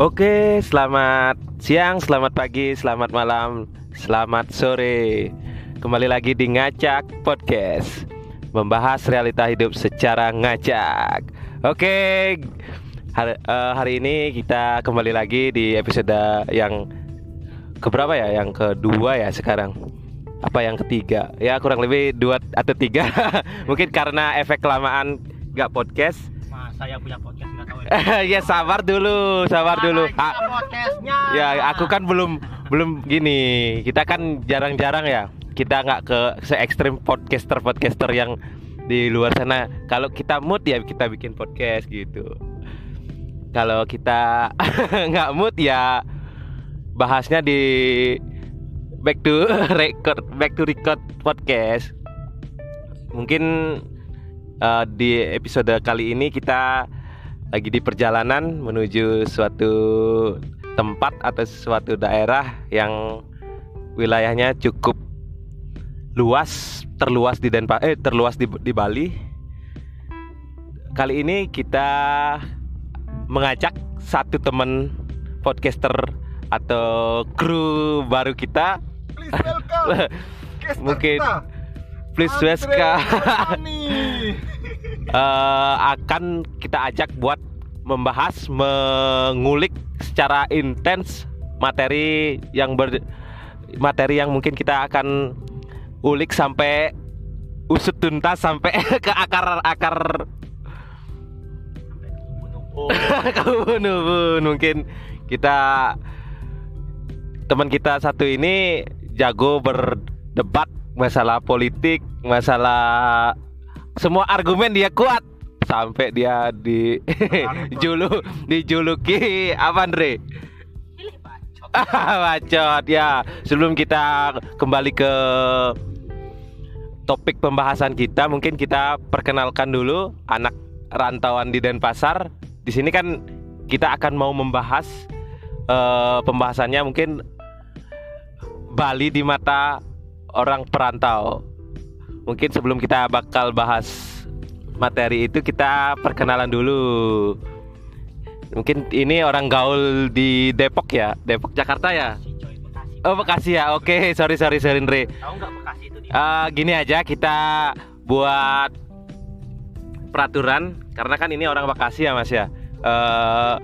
Oke, selamat siang, selamat pagi, selamat malam, selamat sore. Kembali lagi di Ngacak Podcast, membahas realita hidup secara ngacak. Oke, hari, uh, hari ini kita kembali lagi di episode yang keberapa ya? Yang kedua ya sekarang. Apa yang ketiga? Ya kurang lebih dua atau tiga. Mungkin karena efek kelamaan gak podcast. saya punya podcast nggak ya sabar dulu, sabar dulu. Ah, podcastnya ya aku kan belum belum gini. Kita kan jarang-jarang ya. Kita nggak ke se ekstrim podcaster podcaster yang di luar sana. Kalau kita mood ya kita bikin podcast gitu. Kalau kita nggak mood ya bahasnya di back to record back to record podcast. Mungkin uh, di episode kali ini kita lagi di perjalanan menuju suatu tempat atau suatu daerah yang wilayahnya cukup luas, terluas di Denpa eh terluas di, di Bali. Kali ini kita mengajak satu teman podcaster atau kru baru kita Please welcome Mungkin kita, please Marsani. eh, akan kita ajak buat membahas mengulik secara intens materi yang ber materi yang mungkin kita akan ulik sampai usut tuntas sampai ke akar-akar kebun mungkin kita teman kita satu ini jago berdebat masalah politik masalah semua argumen dia kuat sampai dia di julu dijuluki apa Andre? Bacot ya. Sebelum kita kembali ke topik pembahasan kita mungkin kita perkenalkan dulu anak rantauan di Denpasar. Di sini kan kita akan mau membahas eh, pembahasannya mungkin Bali di mata orang perantau. Mungkin sebelum kita bakal bahas materi itu kita perkenalan dulu mungkin ini orang gaul di Depok ya Depok Jakarta ya oh Bekasi ya oke sorry sorry sorry Andre Tahu nggak Bekasi itu di Eh, gini aja kita buat peraturan karena kan ini orang Bekasi ya Mas ya. Eh,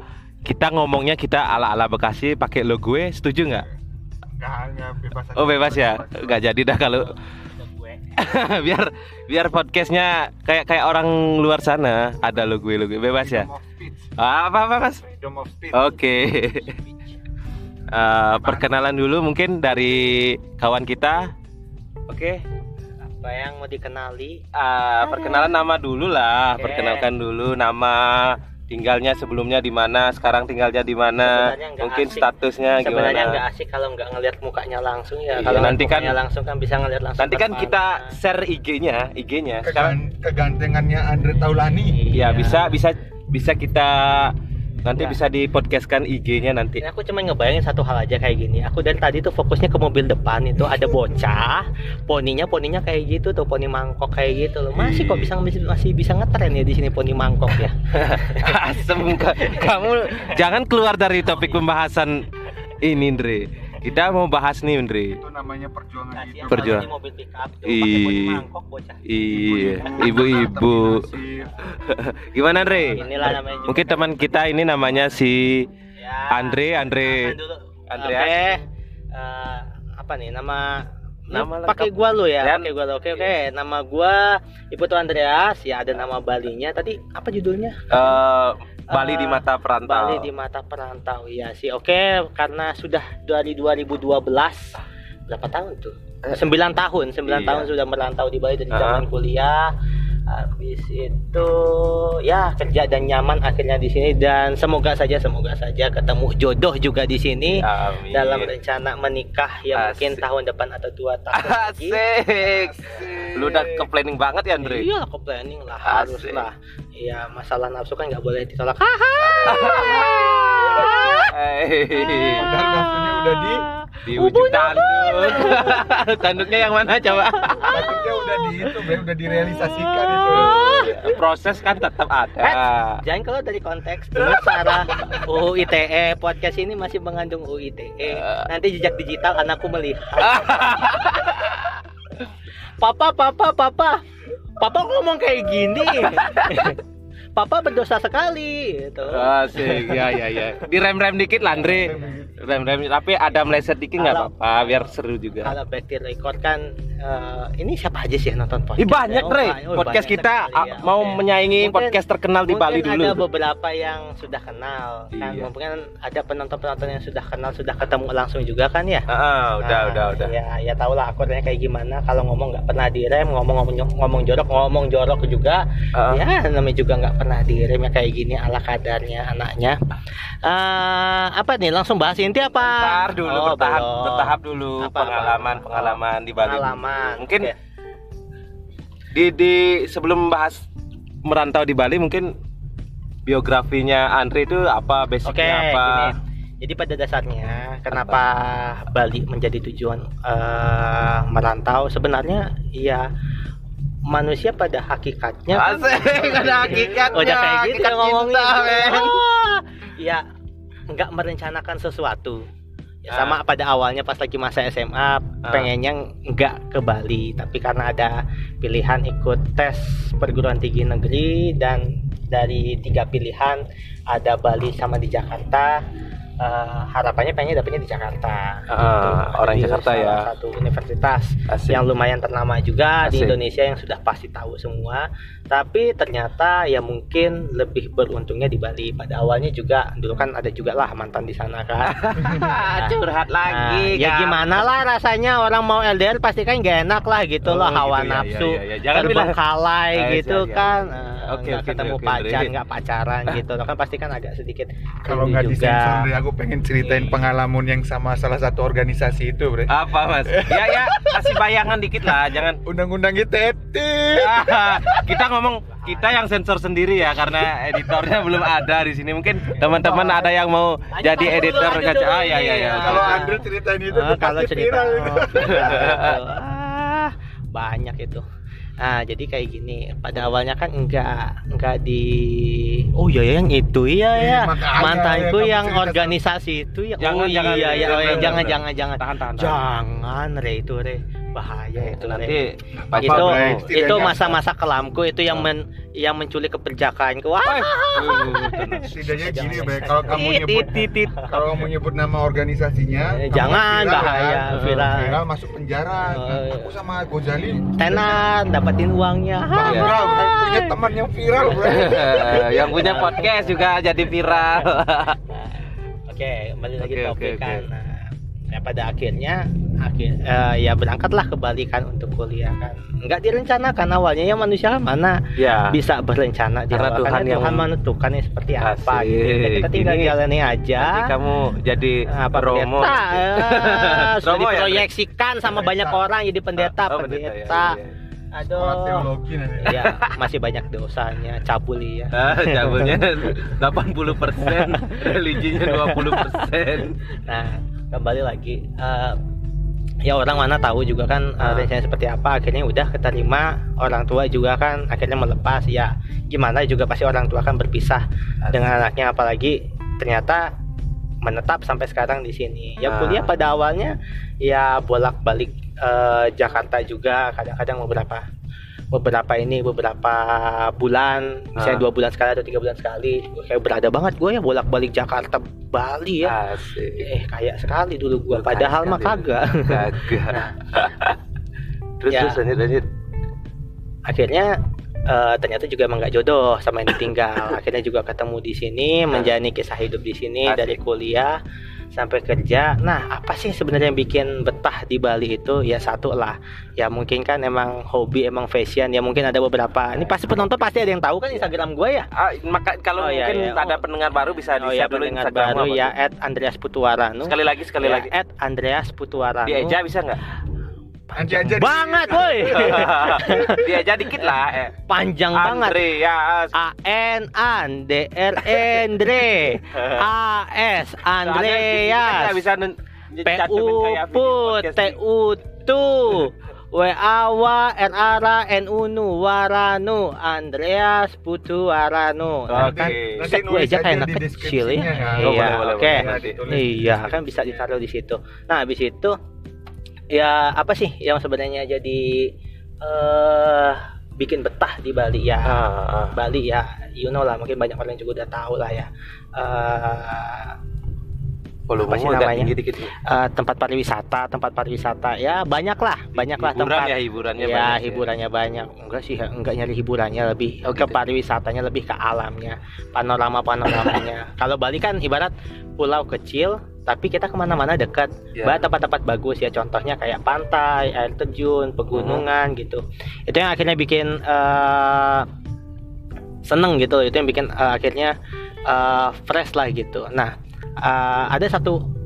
kita ngomongnya kita ala-ala Bekasi pakai lo gue setuju nggak? Nggak hanya bebas aja. Oh bebas ya, nggak jadi dah kalau. biar biar podcastnya kayak kayak orang luar sana ada lo gue lo gue bebas ya. Freedom of speech. Ah, Apa apa Mas? Freedom of speech. Oke. Eh, perkenalan dulu mungkin dari kawan kita. Oke. Apa yang mau dikenali? Ah, perkenalan nama dulu lah. Oke. Perkenalkan dulu nama tinggalnya sebelumnya di mana, sekarang tinggalnya di mana, Sebenarnya mungkin asik. statusnya Sebenarnya gimana. nggak asik kalau nggak ngelihat mukanya langsung ya. Iya, kalau nanti kan- langsung kan bisa ngelihat langsung. Nanti kan kita mana. share IG-nya, IG-nya. Sekarang Kegan- kegantengannya Andre Taulani. ya bisa bisa bisa kita nanti Ya. bisa di podcastkan IG-nya nanti. Ini aku cuma ngebayangin satu hal aja kayak gini. Aku dari tadi tuh fokusnya ke mobil depan itu ada bocah, poninya poninya kayak gitu tuh poni mangkok kayak gitu loh. Masih kok bisa masih bisa ngetren ya di sini poni mangkok ya. Asem ka- kamu jangan keluar dari topik pembahasan ini, Andre. Kita mau bahas nih, Andre. Itu namanya perjuangan Kasihan hidup. Perjuangan. mobil pick up tuh Ih. pakai poni mangkok bocah. Iya, ibu-ibu. Gimana, Andre? Inilah namanya juga Mungkin teman kita ini namanya si Ya. Andre, Andre. Oke. Eh, apa nih nama Nama Lu pakai gua lo ya, Ya. pakai gua lo. Oke oke. Nama gua Iputu Andreas, ya ada nama Balinya. Tadi apa judulnya? eh, Bali Eh, di mata perantau. Bali di mata perantau. Iya sih. Oke, karena sudah dari 2012 berapa tahun tuh? 9 tahun, 9 Iya. tahun sudah merantau di Bali dari Ah. zaman kuliah. Habis itu ya kerja dan nyaman akhirnya di sini dan semoga saja semoga saja ketemu jodoh juga di sini Amin. dalam rencana menikah ya mungkin Asik. tahun depan atau dua tahun lagi. Asik. Lu udah ke planning banget ya, Andre? Iya, ke planning lah harus Asik. lah. Iya, masalah nafsu kan nggak boleh ditolak. Hei. Padahal nafsunya udah di Di ujung tanduk. Tanduknya yang mana coba? Takutnya udah di itu, udah direalisasikan itu. proses kan tetap ada. Jangan kalau dari konteks arah UU ITE podcast ini masih mengandung UU ITE. Eh. Nanti jejak digital anakku melihat. Papa, papa, papa. Papa ngomong kayak gini. papa berdosa sekali gitu. Asik, ya ya ya. Direm-rem dikit lah Andre. Rem-rem tapi ada meleset dikit nggak apa-apa biar seru juga. Kalau back to record kan eh, ini siapa aja sih yang nonton podcast? Ih, banyak Oh, Re. banyak. Oh, Podcast banyak kita sekali ah, ya. mau Oke. menyaingi Mungkin- podcast terkenal di Bali Mungkin dulu. ada beberapa yang sudah kenal kan Iya. mungkin ada penonton-penonton yang sudah kenal sudah ketemu langsung juga kan ya Ah, udah Nah, udah udah. ya ya tau lah akurnya kayak gimana kalau ngomong nggak pernah direm ngomong ngomong ngomong jorok ngomong jorok juga Ah. ya namanya juga nggak pernah direm ya kayak gini ala kadarnya anaknya Eh, apa nih langsung bahas inti apa Bentar dulu Oh, bertahap belum. bertahap dulu Apa, pengalaman apa? pengalaman di Bali. pengalaman Mungkin Oke. di di sebelum bahas merantau di Bali mungkin biografinya Andre itu apa basicnya apa? gini. Jadi pada dasarnya kenapa Bali menjadi tujuan eh, merantau sebenarnya ya manusia pada hakikatnya kan- Asik, ada hakikatnya. udah kayak gitu hakikat ngomongnya. cinta. Ah, ya nggak merencanakan sesuatu. Ya, Ah. sama pada awalnya pas lagi masa SMA pengennya nggak ke Bali tapi karena ada pilihan ikut tes perguruan tinggi negeri dan dari tiga pilihan ada Bali sama di Jakarta eh, harapannya pengen dapetnya di Jakarta Ah, Gitu. orang Di Jakarta salah ya. satu universitas Asik. yang lumayan ternama juga di Asik. Indonesia yang sudah pasti tahu semua tapi ternyata ya mungkin lebih beruntungnya di Bali pada awalnya juga dulu kan ada juga lah mantan di sana kan curhat lagi. Nah, ya Kak. gimana lah rasanya orang mau LDR pasti kan gak enak lah gitu Oh, loh gitu hawa ya, nafsu ya, ya, ya. Jangan bilang- terbengkalai Ah, gitu iya, iya. kan Oke, Eh, oke, nggak ketemu oke, pacar nggak pacaran gitu loh kan pasti kan agak sedikit Kalau nggak juga. disensor, aku pengen ceritain pengalaman yang sama salah satu organisasi itu, Bre. apa mas? ya ya kasih bayangan dikit lah, jangan Undang-undang ITE. Ah, kita ngomong kita yang sensor sendiri ya karena editornya belum ada di sini mungkin teman-teman ada yang mau Lanjut, jadi editor kaca ah ya ya ya Kalau. Andre ceritain itu Ah, tuh kalau cerita viral itu. oh, itu. ah, banyak itu nah jadi kayak gini. Pada awalnya kan enggak enggak di oh iya ya, yang itu. Iya Iya, ya makanya, mantanku ya, yang organisasi itu ya. Jangan, oh jangan, iya ya jangan, iya, jangan jangan. jangan jangan. Tahan tahan, tahan. jangan re itu re bahaya itu nanti Apa, itu Bre? itu masa-masa kelamku itu yang men yang menculik keperjakaanku wah uh. Setidaknya gini. Bre, kalau kamu nyebut tit, tit. kalau kamu nyebut nama organisasinya, Eh, jangan, viral, bahaya, kan? viral. Viral masuk penjara. Oh, Aku sama Gozali tenan dapatin uangnya Iya. viral, Bre. punya teman yang viral, yang punya podcast juga jadi viral Oke, kembali lagi Oke, topik oke, kan. oke. Nah, ya pada akhirnya akhir eh, ya berangkatlah ke Bali kan untuk kuliah kan. Enggak direncanakan awalnya ya manusia mana ya bisa berencana di Karena. Tuhan yang- Tuhan menentukan ya seperti apa Asik. gitu. Jadi kita tinggal Ini- jalani aja. nanti kamu jadi apa promo pendeta eh, sudah Romo ya, sama Pendeta. banyak orang jadi pendeta Oh, pendeta, ya, ya, ya. Sekolah aduh teologi nanti. ya masih banyak dosanya cabul ya Ah, cabulnya 80 persen, religinya 20 persen. Nah, kembali lagi. Eh, ya orang mana tahu juga kan Ah. rencana seperti apa. Akhirnya udah keterima orang tua juga kan akhirnya melepas. Ya gimana juga pasti orang tua kan berpisah dengan anaknya. Apalagi ternyata menetap sampai sekarang di sini. Ya Ah. kuliah pada awalnya ya bolak-balik eh, Jakarta juga kadang-kadang beberapa beberapa ini beberapa bulan misalnya Ah. dua bulan sekali atau tiga bulan sekali kayak berada banget gue ya bolak-balik Jakarta Bali ya Asik. eh kayak sekali dulu Berkali padahal mah kagak Kagak. terus Ya. terus lanjut lanjut. akhirnya eh, ternyata juga emang nggak jodoh sama yang ditinggal akhirnya juga ketemu di sini menjalani kisah hidup di sini Asik. dari kuliah sampai kerja nah apa sih sebenarnya yang bikin betah di Bali itu ya satu lah ya mungkin kan emang hobi emang fashion ya mungkin ada beberapa ini pasti penonton pasti ada yang tahu kan Instagram gue ya Ah, maka kalau Oh, iya, mungkin iya. ada Oh. pendengar baru bisa oh di ya share dulu pendengar Instagram baru ya at Andreas Putuaranu Sekali lagi sekali Ya, lagi. at Andreas Putuaranu Di Eja bisa nggak? Aja di- banget woi Di Eja dikit lah. Eh. panjang banget Andre ya. A N An D R Andre A S Andreas bisa nun- P cantumin U kayak P video podcast T nih. U Tu Weawa Erara Nunu Waranu Andreas Putu Waranu Nah, Oke. kan Nanti gue aja aja kayak anak kecil ya ya. Oh, iya boleh, oke iya kan bisa ditaruh di situ nah habis itu ya apa sih yang sebenarnya jadi eh bikin betah di Bali ya Ah, ah. Bali ya you know lah mungkin banyak orang juga udah tahu lah ya Eh, Volume Apa sih namanya? tinggi dikit. eh, tempat pariwisata tempat pariwisata ya banyak lah banyak lah Hiburan tempat ya hiburannya ya banyak hiburannya banyak enggak sih enggak nyari hiburannya lebih Oh, ke gitu. pariwisatanya lebih ke alamnya panorama panoramanya kalau Bali kan ibarat pulau kecil tapi kita ke mana-mana dekat. Ya. banyak tempat-tempat bagus ya contohnya kayak pantai air terjun pegunungan gitu. Itu yang akhirnya bikin eh, seneng gitu. Itu yang bikin eh, akhirnya eh, fresh lah gitu. Nah eh, ada satu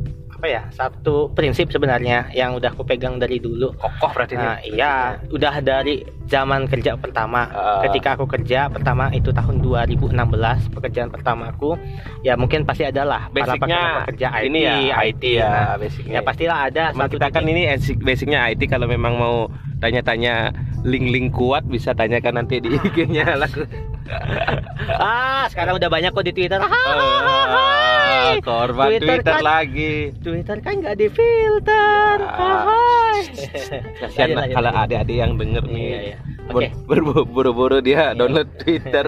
apa ya satu prinsip sebenarnya yang udah aku pegang dari dulu Kokoh berarti Nah, nih. iya, udah dari zaman kerja pertama. Ah. Ketika aku kerja pertama itu tahun 2016, pekerjaan pertamaku. Ya mungkin pasti adalah para Basicnya pekerja IT, ini ya IT ya Nah, basicnya. ya pastilah ada Cuma kita kan ini basic basicnya IT kalau memang mau tanya-tanya link-link kuat bisa tanyakan nanti di IG-nya laku. Ah, sekarang udah banyak kok di Twitter. Ah, korban Twitter Twitter, kan- lagi. Twitter kan nggak difilter. Ya. Hai. Kasihan lah kalau adik-adik yang denger nih. Iya, iya. Ber- Buru-buru dia download Twitter.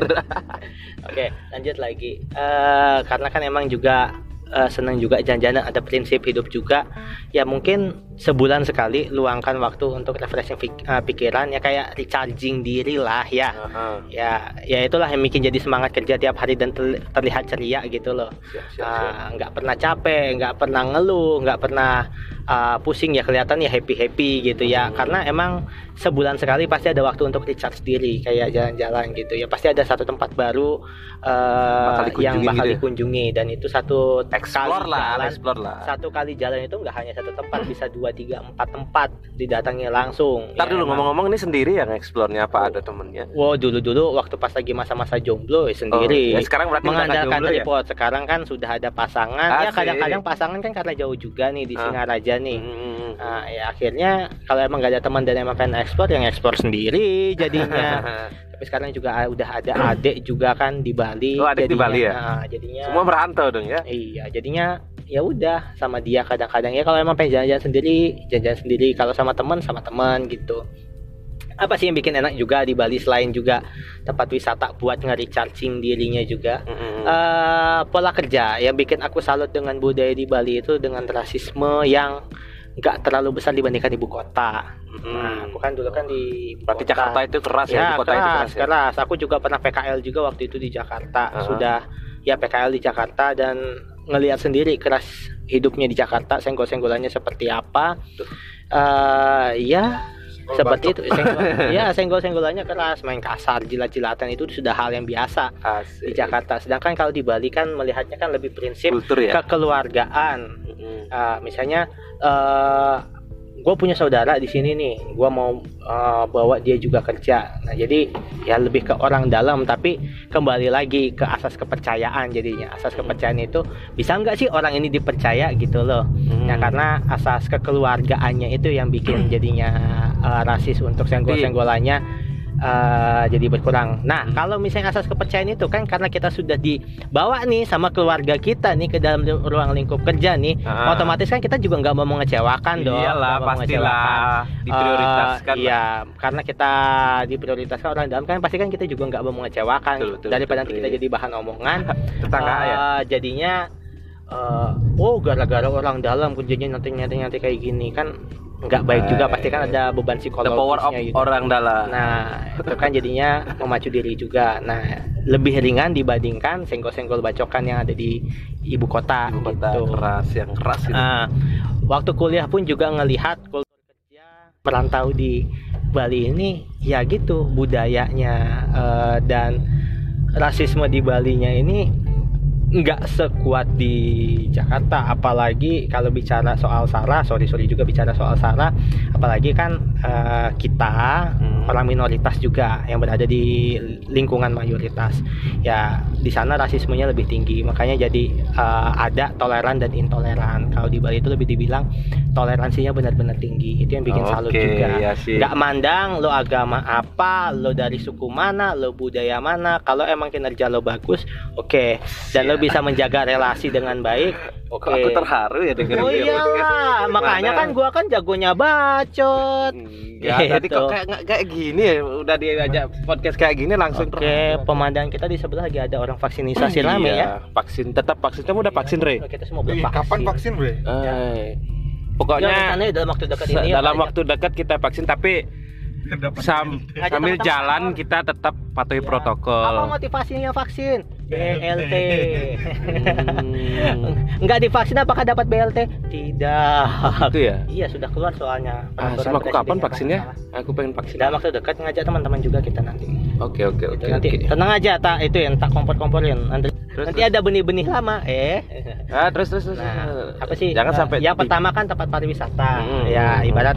Oke, lanjut lagi. Eh, karena kan emang juga eh, senang juga jangan-jangan ada prinsip hidup juga. Ya mungkin sebulan sekali luangkan waktu untuk refreshing pik- eh, pikiran ya kayak recharging diri lah ya. Heeh. Ya, ya itulah yang bikin jadi semangat kerja tiap hari dan terli- terlihat ceria gitu loh. Ah, nggak pernah capek, nggak pernah ngeluh, nggak pernah ah, pusing ya kelihatan ya happy happy gitu ya. Hmm. Karena emang sebulan sekali pasti ada waktu untuk recharge diri kayak jalan-jalan gitu ya. Pasti ada satu tempat baru eh, Bakal yang dikunjungi bakal gitu ya? dikunjungi dan itu satu Explore kali lah, jalan, explore lah. satu kali jalan itu nggak hanya satu tempat bisa dua tiga empat tempat didatangi langsung. Ntar Ya, dulu emang. ngomong-ngomong ini sendiri yang explore-nya apa ada temennya? Wow dulu dulu waktu pas lagi masa-masa jomblo ya sendiri. Oh, ya sekarang berarti mengandalkan jomblo ya? tripod sekarang kan sudah ada pasangan ya Asik. kadang-kadang pasangan kan karena jauh juga nih di Ah. Singaraja nih Hmm. Nah, ya akhirnya kalau emang gak ada teman dan emang pengen ekspor yang ekspor sendiri jadinya tapi sekarang juga udah ada adik juga kan di Bali Oh, adik di jadinya, Bali ya? nah, jadinya Semua merantau dong ya. iya jadinya ya udah sama dia kadang-kadang ya kalau emang pengen jalan-jalan sendiri jalan-jalan sendiri kalau sama teman sama teman gitu apa sih yang bikin enak juga di Bali selain juga tempat wisata buat nge-recharging dirinya juga Mm-mm. eh pola kerja yang bikin aku salut dengan budaya di Bali itu dengan rasisme yang nggak terlalu besar dibandingkan ibu kota. Mm-mm. Nah, aku kan dulu kan di ibu Berarti kota. Jakarta itu keras ya, ya, di kota keras, itu keras ya. keras. Aku juga pernah PKL juga waktu itu di Jakarta. Ah. Sudah ya PKL di Jakarta dan ngelihat sendiri keras hidupnya di Jakarta, senggol-senggolannya seperti apa. Eh ya Oh, seperti itu senggol, ya senggol-senggolannya keras main kasar jilat-jilatan itu sudah hal yang biasa Asik. di Jakarta sedangkan kalau di Bali kan melihatnya kan lebih prinsip Kultur ya. kekeluargaan Mm-mm. Ah, misalnya gue punya saudara di sini nih. Gue mau eh, bawa dia juga kerja. Nah jadi ya lebih ke orang dalam tapi kembali lagi ke asas kepercayaan jadinya. Asas kepercayaan itu bisa nggak sih orang ini dipercaya gitu loh? Hmm. Nah karena asas kekeluargaannya itu yang bikin jadinya eh, rasis untuk senggol-senggolannya eh, jadi berkurang. Nah Hmm. kalau misalnya asas kepercayaan itu kan karena kita sudah dibawa nih sama keluarga kita nih ke dalam ruang lingkup kerja nih, Ah. otomatis kan kita juga nggak mau mengecewakan dong. Iyalah, pastilah diprioritaskan. Eh, iya, karena kita diprioritaskan orang dalam kan pasti kan kita juga nggak mau mengecewakan Betul, betul, daripada betul, nanti kita jadi bahan omongan. Tetangga ya. Eh, jadinya eh, oh gara-gara orang dalam kerjanya nanti nanti nanti kayak gini kan nggak baik juga pasti kan ada beban The power of psikologisnya gitu. orang dalam. Nah, itu kan jadinya memacu diri juga. Nah, lebih ringan dibandingkan senggol-senggol bacokan yang ada di ibu kota. Ibu kota gitu. keras yang keras gitu. Nah, waktu kuliah pun juga ngelihat kultur kerja merantau di Bali ini ya gitu budayanya eh, dan rasisme di Balinya ini nggak sekuat di Jakarta apalagi kalau bicara soal Sarah sorry sorry juga bicara soal Sarah apalagi kan eh, kita Hmm. orang minoritas juga yang berada di lingkungan mayoritas. Ya di sana rasismenya lebih tinggi makanya jadi eh, ada toleran dan intoleran. Kalau di Bali itu lebih dibilang toleransinya benar-benar tinggi itu yang bikin salut Oke, juga. ya nggak mandang lo agama apa lo dari suku mana lo budaya mana kalau emang kinerja lo bagus oke. Dan lo bisa menjaga relasi dengan baik oke Kok aku terharu ya dengan oh iyalah makanya kan gua kan jagonya bacot Ya, tadi Gitu. kok kayak nggak kayak gini ya, udah diajak podcast kayak gini langsung oke terharu. pemandangan kita di sebelah lagi ada orang vaksinisasi Iya, rame ya Vaksin tetap vaksin kamu udah vaksin Re? Oh, kita semua belum Ih, kapan vaksin, Bre? Eh, Pokoknya dalam waktu dekat ini ya, dalam banyak. waktu dekat kita vaksin tapi Dapat sam- sambil jalan kita tetap patuhi Iya. protokol. apa motivasinya vaksin BLT Hmm, nggak divaksin apakah dapat BLT tidak. Itu ya. iya sudah keluar soalnya. Ah, sama aku kapan vaksinnya? Aku pengen vaksin. dalam waktu dekat ngajak teman-teman juga kita nanti. Oke oke Gitu, oke nanti tenang aja tak itu yang tak kompor-komporin. Nanti Terus, nanti ada benih-benih lama eh. Ah, terus terus terus. nah apa sih? Jangan eh, sampai yang di- pertama kan tempat pariwisata. Hmm, ya hmm, ibarat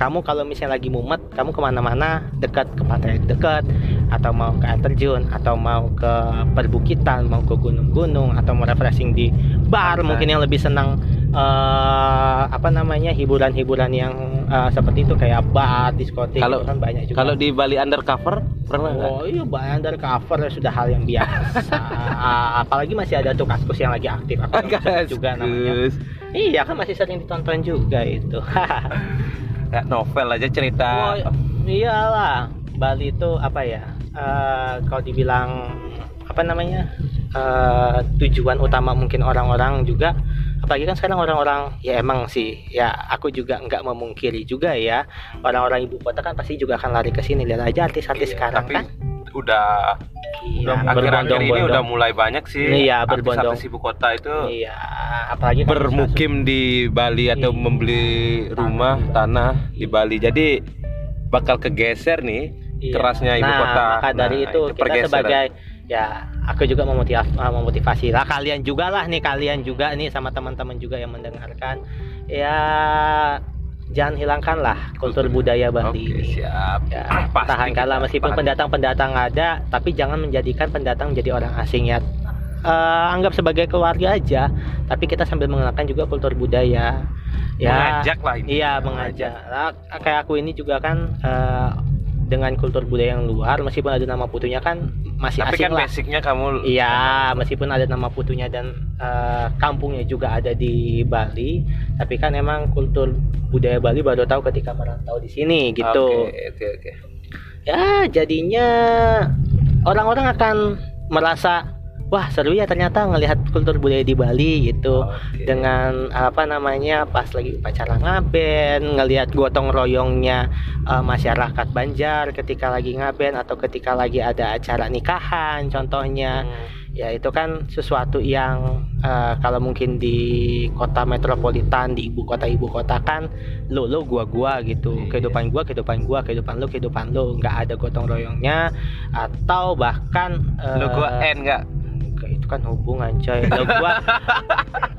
kamu kalau misalnya lagi mumet kamu ke mana-mana dekat ke pantai dekat atau mau ke air terjun atau mau ke perbukitan mau ke gunung-gunung atau mau refreshing di bar mungkin yang lebih senang eh, apa namanya hiburan-hiburan yang eh, seperti itu kayak bar diskotik Kalau- kan banyak juga Kalau di Bali undercover pernah nggak? Oh iya banyak dari cover sudah hal yang biasa. Apalagi masih ada tuh kaskus yang lagi aktif. Aku juga namanya. Iya kan masih sering ditonton juga itu. Kayak novel aja cerita. oh, iyalah Bali itu apa ya? eh, kalau dibilang apa namanya eh, tujuan utama mungkin orang-orang juga apalagi kan sekarang orang-orang ya emang sih ya aku juga nggak memungkiri juga ya orang-orang ibu kota kan pasti juga akan lari ke sini lihat aja artis-artis Iya, sekarang tapi kan udah iya, akhir-akhir ini udah mulai banyak sih Iya, berbondong. artis-artis ibu kota itu Iya, apalagi bermukim di Bali atau Iya. membeli rumah tanah di Bali. Jadi bakal kegeser nih Iya. kerasnya ibu nah, kota. Maka dari Nah, itu, itu kita pergeseran. sebagai ya aku juga memotivasi, memotivasi lah kalian juga lah nih kalian juga nih sama teman-teman juga yang mendengarkan ya jangan hilangkanlah kultur budaya Bali Oke, ini. siap. Ya, Pasti tahankanlah kita meskipun pendatang-pendatang ada, tapi jangan menjadikan pendatang menjadi orang asing ya. Eh, anggap sebagai keluarga aja, tapi kita sambil mengenalkan juga kultur budaya. Ya, mengajak lah ini. Iya mengajak. Lah, kayak aku ini juga kan eh, dengan kultur budaya yang luar, meskipun ada nama putunya kan masih Tapi asing kan lah. basicnya kamu Iya, meskipun ada nama putunya dan eh, kampungnya juga ada di Bali, tapi kan emang kultur budaya Bali baru tahu ketika merantau di sini gitu. Oke, oke, oke. Ya, jadinya orang-orang akan merasa wah seru ya ternyata ngelihat kultur budaya di Bali gitu Oke. dengan apa namanya pas lagi upacara ngaben ngelihat gotong royongnya eh, masyarakat Banjar ketika lagi ngaben atau ketika lagi ada acara nikahan contohnya Hmm. ya itu kan sesuatu yang eh, kalau mungkin di kota metropolitan di ibu kota ibu kota kan lo lo gua gua gitu Iya. kehidupan gua kehidupan gua kehidupan lo kehidupan lo nggak ada gotong royongnya atau bahkan eh, Lo gua N enggak? Kan hubungan coy. Lo gua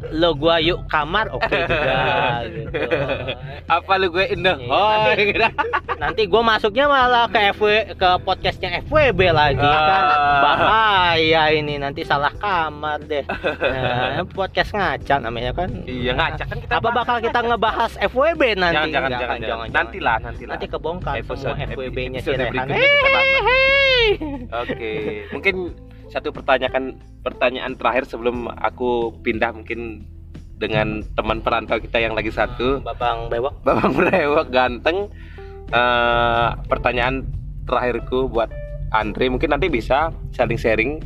lo gua yuk kamar oke juga gitu. Apa lu gue in the Iya, hall? nanti gua masuknya malah ke FW ke podcastnya FWB lagi kan? Ah. bahaya ini nanti salah kamar deh. Nah, podcast ngaca namanya kan? Iya ngajak kan kita apa bakal kita ngebahas FWB nanti? Jangan jangan Nggak, jangan, kan, jangan. nantilah nantilah. Nanti kebongkar Episode- semua FWB-nya si Rehan. Oke, mungkin satu pertanyaan pertanyaan terakhir sebelum aku pindah mungkin dengan teman perantau kita yang lagi satu, babang bewok Babang Brewok ganteng. Eh, pertanyaan terakhirku buat Andre, mungkin nanti bisa saling sharing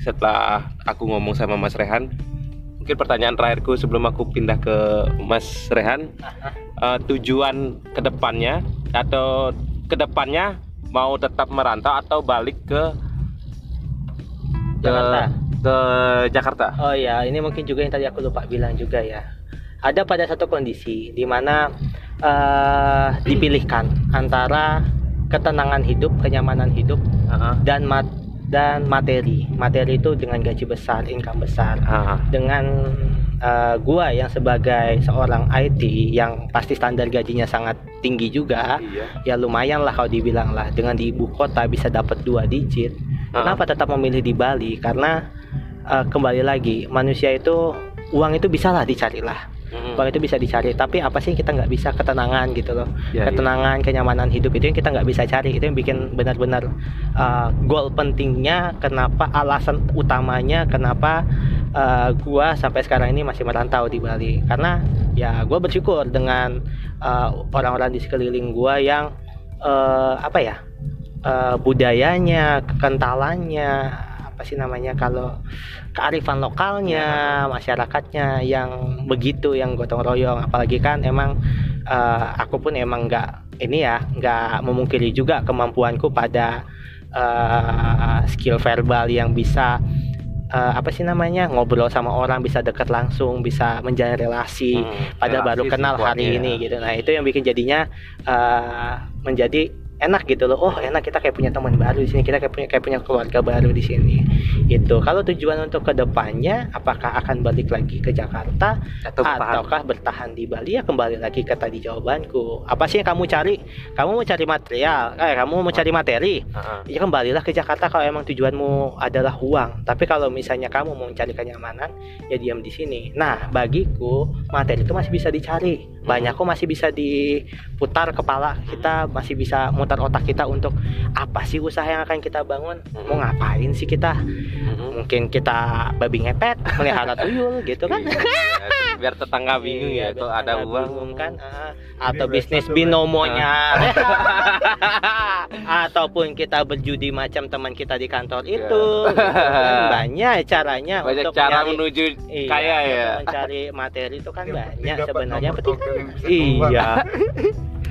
setelah aku ngomong sama Mas Rehan. Mungkin pertanyaan terakhirku sebelum aku pindah ke Mas Rehan, eh, tujuan ke depannya atau ke depannya mau tetap merantau atau balik ke Jakarta. ke Jakarta. Oh ya, ini mungkin juga yang tadi aku lupa bilang juga ya. Ada pada satu kondisi di mana eh, dipilihkan antara ketenangan hidup, kenyamanan hidup Heeh. dan mat dan materi. Materi itu dengan gaji besar, income besar. Ah, Dengan eh, gua yang sebagai seorang IT yang pasti standar gajinya sangat tinggi juga, iya. ya lumayan lah kalau dibilang lah. Dengan di ibu kota bisa dapat dua digit. Ah. Kenapa tetap memilih di Bali? Karena eh, kembali lagi manusia itu uang itu bisa lah dicari lah. Mm. Uang itu bisa dicari. Tapi apa sih yang kita nggak bisa ketenangan gitu loh Ya, iya. ketenangan, kenyamanan hidup itu yang kita nggak bisa cari. Itu yang bikin benar-benar uh, goal pentingnya. Kenapa alasan utamanya kenapa uh, gua sampai sekarang ini masih merantau di Bali? Karena ya gua bersyukur dengan uh, orang-orang di sekeliling gua yang uh, apa ya uh, budayanya, kekentalannya apa sih namanya kalau kearifan lokalnya masyarakatnya yang begitu yang gotong royong apalagi kan emang eh, aku pun emang nggak ini ya nggak memungkiri juga kemampuanku pada eh, skill verbal yang bisa eh, apa sih namanya ngobrol sama orang bisa dekat langsung bisa menjalin relasi Hmm, pada relasi baru kenal hari ya. ini gitu nah itu yang bikin jadinya eh, menjadi enak gitu loh. Oh enak kita kayak punya teman baru di sini kita kayak punya kayak punya keluarga baru di sini itu kalau tujuan untuk ke depannya apakah akan balik lagi ke Jakarta Atau ataukah bertahan di Bali? Ya kembali lagi ke tadi jawabanku. Apa sih yang kamu cari? Kamu mau cari material eh kamu mau cari materi? Ah, ah. ya kembalilah ke Jakarta kalau emang tujuanmu adalah uang. Tapi kalau misalnya kamu mau mencari kenyamanan ya diam di sini. Nah bagiku materi itu masih bisa dicari banyak kok masih bisa diputar kepala kita masih bisa mutar otak kita untuk apa sih usaha yang akan kita bangun? Mau ngapain sih kita? Mm-mm. mungkin kita babi ngepet melihara tuyul gitu kan? Iya, biar tetangga bingung Iya, ya biar ada uang. bingung kan? Ah. Atau bisnis binomonya ataupun kita berjudi macam teman kita di kantor Iya. itu Gitu kan. Banyak caranya banyak untuk cara mencari- menuju Iya, kaya ya. mencari materi itu kan Yang banyak sebenarnya. penting iya.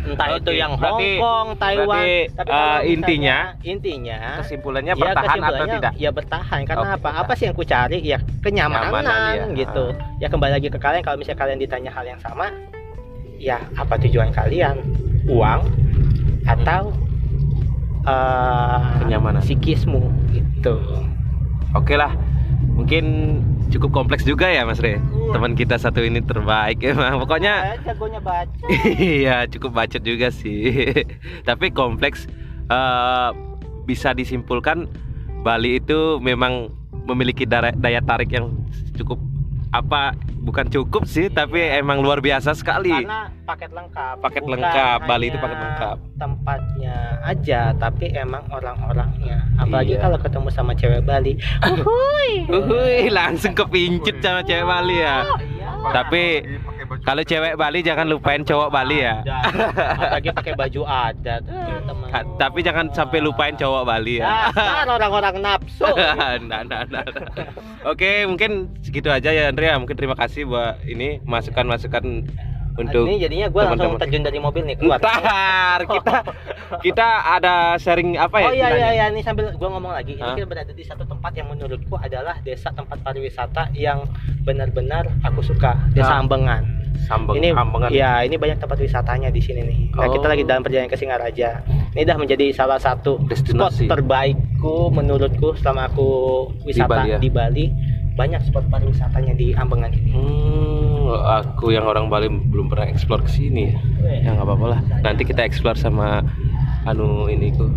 entah Oke, itu yang Hong Kong Taiwan berarti, tapi eh, kalau misalnya- intinya intinya kesimpulannya ya bertahan atau kesimpulannya tidak? ya bertahan. Karena Oke, apa? apa sih yang ku cari? Ya kenyamanan Kenyamanan, ya. gitu. Ya kembali lagi ke kalian. Kalau misalnya kalian ditanya hal yang sama ya apa tujuan kalian? Uang atau eh, Kenyamanan. psikismu gitu Oke lah, mungkin cukup kompleks juga ya Mas Re. Teman kita satu ini terbaik emang. Pokoknya Saya jagonya baca iya cukup bacot juga sih. Tapi kompleks eh, bisa disimpulkan Bali itu memang memiliki daya, daya tarik yang cukup apa bukan cukup sih tapi emang luar biasa sekali. karena paket lengkap Paket Bukan lengkap, Bali itu paket lengkap. tempatnya aja tapi emang orang-orangnya apalagi Iya. kalau ketemu sama cewek Bali uhuy Uhuy, langsung kepincut sama cewek Bali ya. iya Tapi baju Kalau cewek Bali jangan lupain cowok Bali ya. Apalagi pakai baju adat Eh, teman. Ka- Tapi jangan sampai lupain cowok Bali ya. Dasar orang-orang nafsu nah, nah, nah, nah. Oke, mungkin segitu aja ya Andrea. Mungkin terima kasih buat ini masukan-masukan untuk ini jadinya gue langsung terjun dari mobil nih keluar Ntar kita kita ada sharing apa ya? Oh iya iya iya ini sambil gua ngomong lagi. Ini Hah? kita berada di satu tempat yang menurutku adalah desa tempat pariwisata yang benar-benar aku suka. Desa Ah. Ambengan. Sambeng, ini Ambengan. ya ini banyak tempat wisatanya di sini nih. Nah, kita Oh. lagi dalam perjalanan ke Singaraja. Ini dah menjadi salah satu Destinasi. spot terbaikku menurutku selama aku wisata Bali ya? di Bali. Banyak spot pariwisatanya di Ambengan ini. Hmm, aku yang orang Bali belum pernah explore ke sini ya. Ya nggak apa-apa lah. Nanti kita explore sama anu ini ku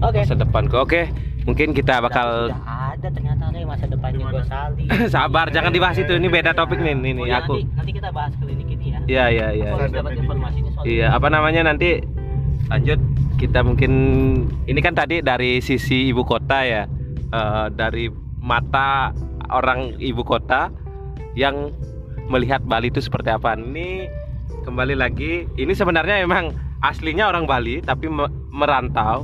Oke. masa depanku. Oke, mungkin kita bakal Sudah ada ternyata nih masa depannya Gosali. sabar, jangan dibahas itu. Ini beda topik nih. Ini, Oh, nih ya, aku. nanti, nanti kita bahas klinik ini ya. Iya, iya, iya. Harus dapat informasi ini soal Iya, apa namanya nanti lanjut kita mungkin ini kan tadi dari sisi ibu kota ya. Eh, dari mata orang ibu kota yang melihat Bali itu seperti apa. Ini kembali lagi, ini sebenarnya memang aslinya orang Bali tapi me- merantau.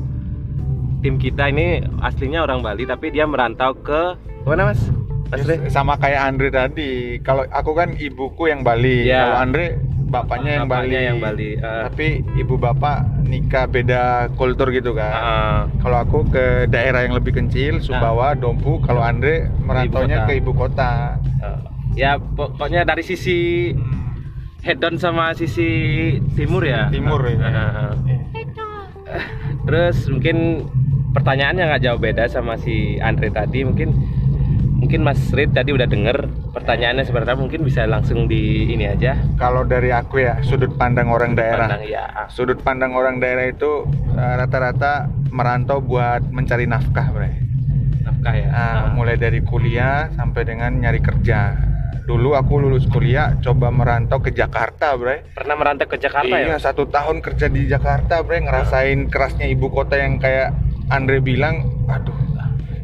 Tim kita ini aslinya orang Bali tapi dia merantau ke mana Mas? Re? sama kayak Andre tadi. Kalau aku kan ibuku yang Bali, Iya. kalau Andre bapaknya yang Bapaknya Bali. yang Bali. eh, Tapi ibu bapak nikah beda kultur gitu kan. eh, Kalau aku ke daerah yang lebih kecil, Sumbawa, Dompu. Kalau Andre merantaunya ke ibu kota. eh, ya pokoknya dari sisi head on sama sisi timur ya Timur ya. Eh, eh. terus mungkin pertanyaannya nggak jauh beda sama si Andre tadi mungkin mungkin Mas Rid tadi udah denger pertanyaannya apa mungkin bisa langsung di ini aja Kalau dari aku ya sudut pandang orang daerah. pandang ya Sudut pandang orang daerah itu eh, rata-rata merantau buat mencari nafkah, Bre. nafkah ya Ah, mulai dari kuliah sampai dengan nyari kerja. Dulu aku lulus kuliah coba merantau ke Jakarta, Bre. pernah merantau ke Jakarta iya, ya satu tahun kerja di Jakarta, Bre, ngerasain kerasnya ibu kota yang kayak Andre bilang, aduh,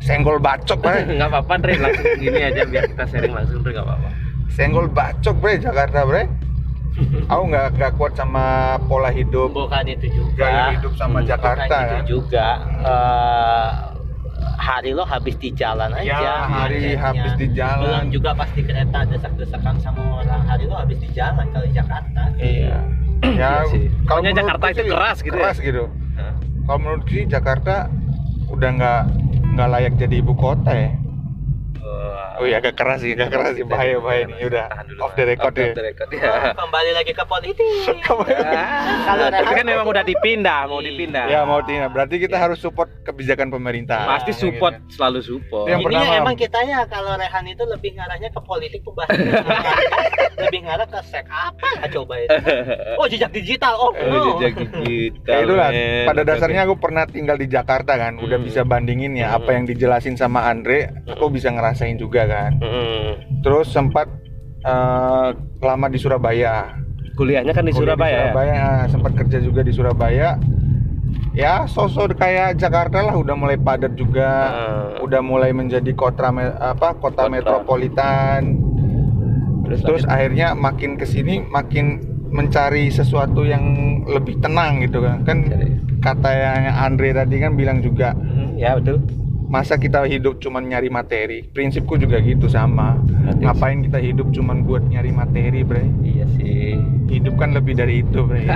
senggol bacok, Bre. nggak apa-apa Andre langsung gini aja biar kita sharing langsung Andre nggak apa-apa senggol bacok, Bre, Jakarta, Bre. Aku nggak nggak kuat sama pola hidup, bukan itu juga gaya hidup sama Hmm, Jakarta. bukan kan. itu juga Eh, hari lo habis di jalan aja Ya, hari macetnya. habis di jalan. belum juga pasti kereta desak-desakan sama orang hari lo habis di jalan kalau Jakarta Iya. Ya, Iya sih. kalau Pokoknya menurutku Jakarta itu keras gitu ya? Keras gitu. Kalau menurut sih Jakarta udah nggak nggak layak jadi ibu kota ya. Oh iya agak keras sih, agak keras sih bahaya bahaya nih. Udah off the record Off ya. the record, ya. kembali lagi ke politik Kalau tapi kan memang udah dipindah, mau Iya. dipindah. Ya mau Tina, berarti kita harus support kebijakan pemerintah. Pasti Ya, support, gitu. selalu support. Yang ini pertama- emang kita ya kalau Rehan itu lebih ngarahnya ke politik pembahasan lebih ngarah ke sek apa Ah, coba itu oh jejak digital oh, Oh, no. jejak digital. Ya itulah, pada dasarnya aku pernah tinggal di Jakarta kan, udah Hmm. bisa bandingin ya apa Hmm. yang dijelasin sama Andre, aku bisa ngerasain juga kan. Mm-mm. Terus sempat eh, lama di Surabaya. Kuliahnya kan di Kuliah Surabaya. ya? Surabaya, ah, sempat kerja juga di Surabaya. Ya, sosok kayak Jakarta lah udah mulai padat juga. Ah. Udah mulai menjadi kota me- apa kota, Kota. metropolitan. Terus, Terus akhirnya makin ke sini makin mencari sesuatu yang lebih tenang gitu kan. Kan kata yang Andre tadi kan bilang juga Mm, ya betul. Masa kita hidup cuman nyari materi. Prinsipku juga gitu sama. Berarti- Ngapain kita hidup cuman buat nyari materi, Bre? Iya sih. Hidup kan lebih dari itu, Bre.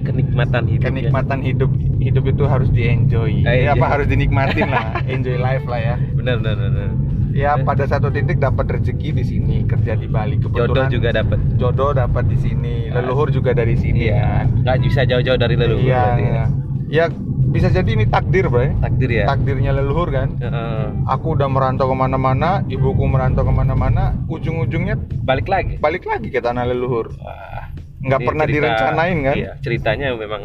Kenikmatan hidup. ya. Kenikmatan hidup hidup itu harus di enjoy. Eh, Ya, apa iya. harus dinikmatin lah, enjoy life lah ya. Benar, benar, benar. Ya pada satu titik dapat rezeki di sini kerja di Bali. Jodoh Kebetulan juga dapat. jodoh dapat di sini, leluhur juga dari sini Iya. kan. Nggak bisa jauh-jauh dari leluhur. Iya. Ya. Bisa jadi ini takdir, Bre. Takdir ya. Takdirnya leluhur kan. Heeh. Aku udah merantau ke mana-mana, ibuku merantau ke mana-mana, ujung-ujungnya Balik lagi. balik lagi ke tanah leluhur. Wah, Nggak ini pernah cerita- direncanain kan? Iya, ceritanya memang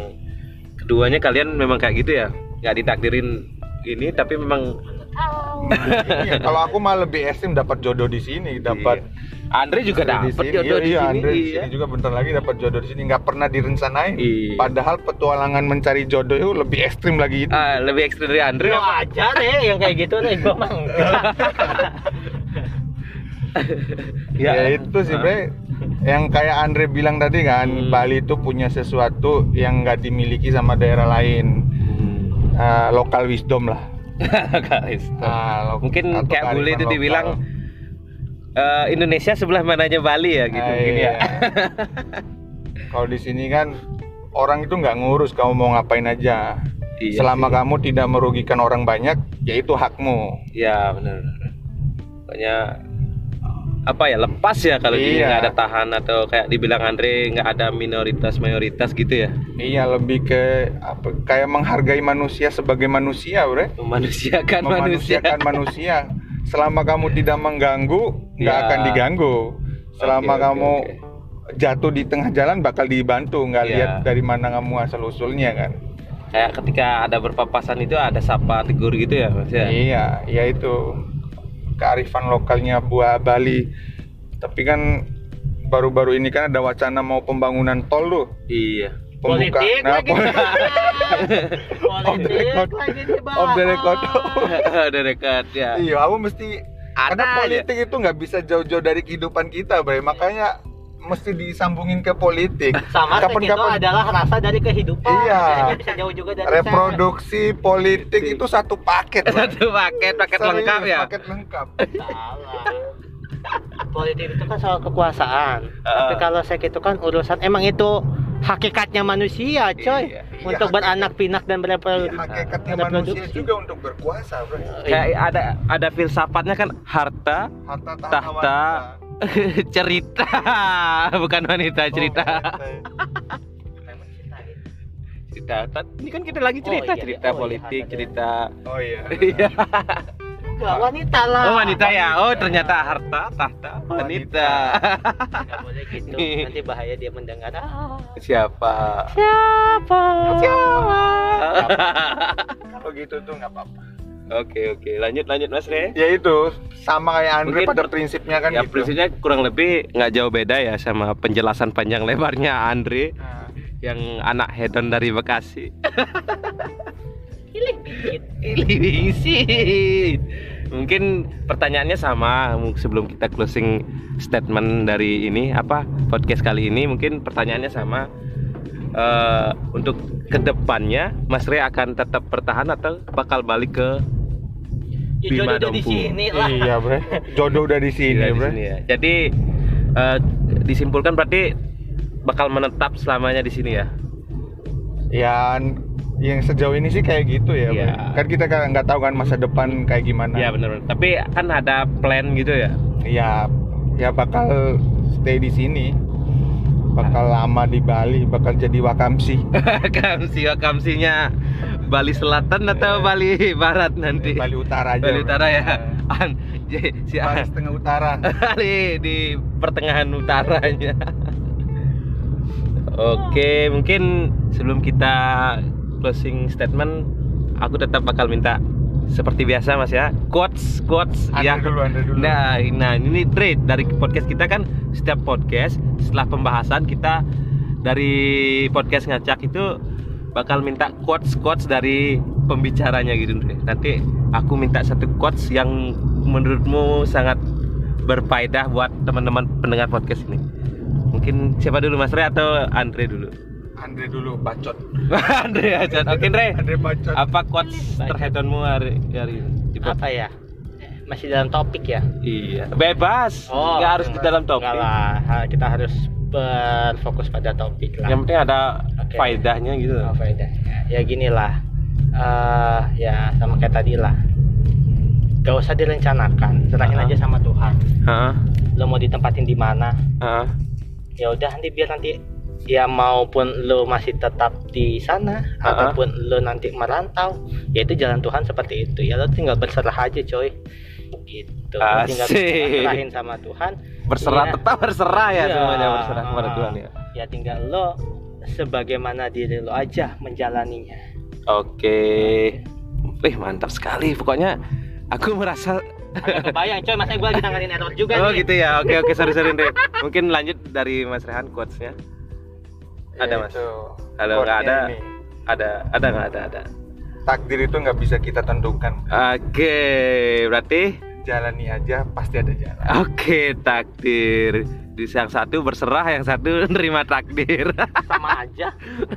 keduanya kalian memang kayak gitu ya. Nggak ditakdirin ini tapi memang Iya, kalau aku mah lebih ekstrim dapat jodoh di sini, dapat Iya. Andre juga dapat jodoh iya, di iya, sini. Andre di iya. sini juga bentar lagi dapat jodoh di sini, nggak pernah direncanain. Iya. Padahal petualangan mencari jodoh itu lebih ekstrim lagi itu. Ah, lebih ekstrim dari Andre. Lo aja deh yang kayak gitu deh gue mah enggak. Ya, itu sih, Ah. Bre. Yang kayak Andre bilang tadi kan, Hmm. Bali itu punya sesuatu yang nggak dimiliki sama daerah lain. Hmm. Ah, lokal wisdom lah. Guys. Ah, lo- Mungkin kayak bule kearifan itu dibilang eh, Indonesia sebelah mananya Bali ya gitu Ah, mungkin iya. ya. Kalau di sini kan orang itu nggak ngurus kamu mau ngapain aja. Iya Selama sih. kamu tidak merugikan orang banyak, ya itu hakmu. Ya benar. benar. Apa ya lepas ya kalau Iya. nggak ada tahan atau kayak dibilang Andre nggak ada minoritas mayoritas gitu ya Iya, lebih ke apa kayak menghargai manusia sebagai manusia, Bre. memanusiakan manusia Memanusiakan manusia. Selama kamu tidak mengganggu, nggak Ya. akan diganggu. Selama oke, kamu oke. jatuh di tengah jalan bakal dibantu, nggak Iya. lihat dari mana kamu asal usulnya kan. kayak ketika ada berpapasan itu ada sapa tegur gitu ya mas ya Iya, ya itu kearifan lokalnya buah Bali. Tapi kan baru-baru ini kan ada wacana mau pembangunan tol tuh. iya Pembuka- Politik nah, lagi. pol- Off the Politik record. lagi. Off the record. ada dekat ya Iya, aku mesti Ada karena aja. politik itu nggak bisa jauh-jauh dari kehidupan kita, Bre. Makanya mesti disambungin ke politik. Sama seks itu adalah rasa dari kehidupan. Iya. Bisa jauh juga dari reproduksi politik itu satu paket. Satu paket paket Serius, lengkap ya Paket lengkap. Salah. Politik itu kan soal kekuasaan. Heeh. Tapi kalau seks itu kan urusan emang itu hakikatnya manusia, coy. Iya, iya, Untuk hakikat- beranak pinak dan berepro- Hakikatnya reproduksi. manusia juga untuk berkuasa, Bre. kayak ada ada filsafatnya kan harta Harta tahta, Tahta. wanita. cerita bukan wanita cerita Oh, wanita. cerita cerita. Ta- Ini kan kita lagi cerita, iya, iya. cerita Oh, iya, politik, ada. cerita. Oh iya. Iya. Enggak, wanita lah. Oh wanita ya. Oh ternyata harta tahta wanita. Nggak boleh gitu. Nanti bahaya dia mendengar. Ah, Siapa? siapa? Siapa? Kalau gitu tuh nggak apa-apa. Oke oke. Lanjut lanjut Mas Re. Ya itu sama kayak Andre Mungkin pada prinsipnya kan ya gitu. prinsipnya kurang lebih nggak jauh beda ya sama penjelasan panjang lebarnya Andre Nah, yang anak hedon dari Bekasi. Pilih dikit. Mungkin pertanyaannya sama sebelum kita closing statement dari ini apa podcast kali ini mungkin pertanyaannya sama Eh, untuk ke depannya Mas Re akan tetap bertahan atau bakal balik ke Ya, Bima jodoh udah di Dompu. sini lah. iya, Bre. Jodoh udah di sini, di Bre. sini ya. Jadi eh, disimpulkan berarti bakal menetap selamanya di sini ya. Ya yang sejauh ini sih kayak gitu ya, Bre. Iya. Kan kita kan nggak tahu kan masa depan kayak gimana. Iya benar. Tapi kan ada plan gitu ya. Ya, ya bakal stay di sini. Bakal lama di Bali, bakal jadi wakamsi. Kamsi kamsinya Bali Selatan atau Iya. Bali Barat nanti? Bali Utara aja. Bali. Utara ya. Nah, An, si Bali setengah utara. di, di pertengahan utaranya. Oke, mungkin sebelum kita closing statement, aku tetap bakal minta seperti biasa Mas ya, quotes quotes Andre yang dulu, dulu. Nah, nah ini trade dari podcast kita kan setiap podcast setelah pembahasan kita dari podcast ngacak itu bakal minta quotes quotes dari pembicaranya gitu. Nanti aku minta satu quotes yang menurutmu sangat berfaedah buat teman-teman pendengar podcast ini. Mungkin siapa dulu Mas Re atau Andre dulu? Andre dulu bacot. Andre aja. Oke Andre. Andre bacot. Apa quotes terhedonmu hari, hari ini? Apa ya? Masih dalam topik ya? Iya, bebas. Nggak harus di dalam topik. Enggak lah, kita harus berfokus pada topik lah. Yang penting ada Oke. faedahnya gitu. Oh, faedahnya. Ya gini lah. Eh, ya sama kayak tadi lah. Gak usah direncanakan, serahin Ah. aja sama Tuhan. Heeh, Lo mau ditempatin di mana? heeh. Ya udah nanti biar nanti ya maupun lo masih tetap di sana Ah. ataupun lo nanti merantau, ya itu jalan Tuhan seperti itu. Ya lo tinggal berserah aja, coy. Gitu. Lo tinggal Asik. serahin sama Tuhan. Berserah Iya. tetap berserah ya Iya. semuanya berserah kepada Tuhan ya. Ya tinggal lo sebagaimana diri lo aja menjalaninya. Oke. Wih, mantap sekali. Pokoknya aku merasa Agak kebayang coy, masa gue lagi tanganin error juga Oh nih. gitu ya. Oke oke sorry sorry deh. Mungkin lanjut dari Mas Rehan quotesnya. Ada, Mas? Kalau nggak ada- ini. Ada ada nggak ada ada. Takdir itu nggak bisa kita tentukan. Oke, berarti Jalani aja pasti ada jalan. oke takdir. Di yang satu berserah, yang satu nerima takdir. Sama aja.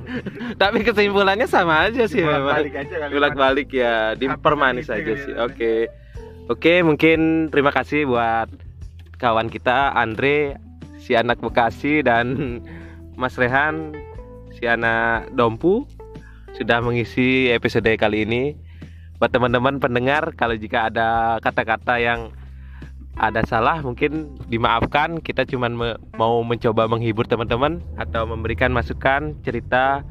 Tapi kesimpulannya sama aja sih. memang. Bolak-balik aja kali. bolak balik ya dipermanis Apa aja gitu sih ya. oke oke mungkin terima kasih buat kawan kita Andre si anak Bekasi dan Mas Rehan si anak Dompu sudah mengisi episode kali ini. Buat teman-teman pendengar kalau jika ada kata-kata yang ada salah mungkin dimaafkan. Kita cuman me- mau mencoba menghibur teman-teman atau memberikan masukan cerita.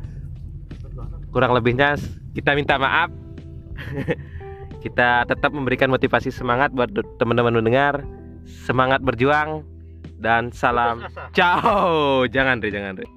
Kurang lebihnya kita minta maaf. Kita tetap memberikan motivasi semangat buat teman-teman mendengar. Semangat berjuang dan salam. Ciao. Jangan deh jangan deh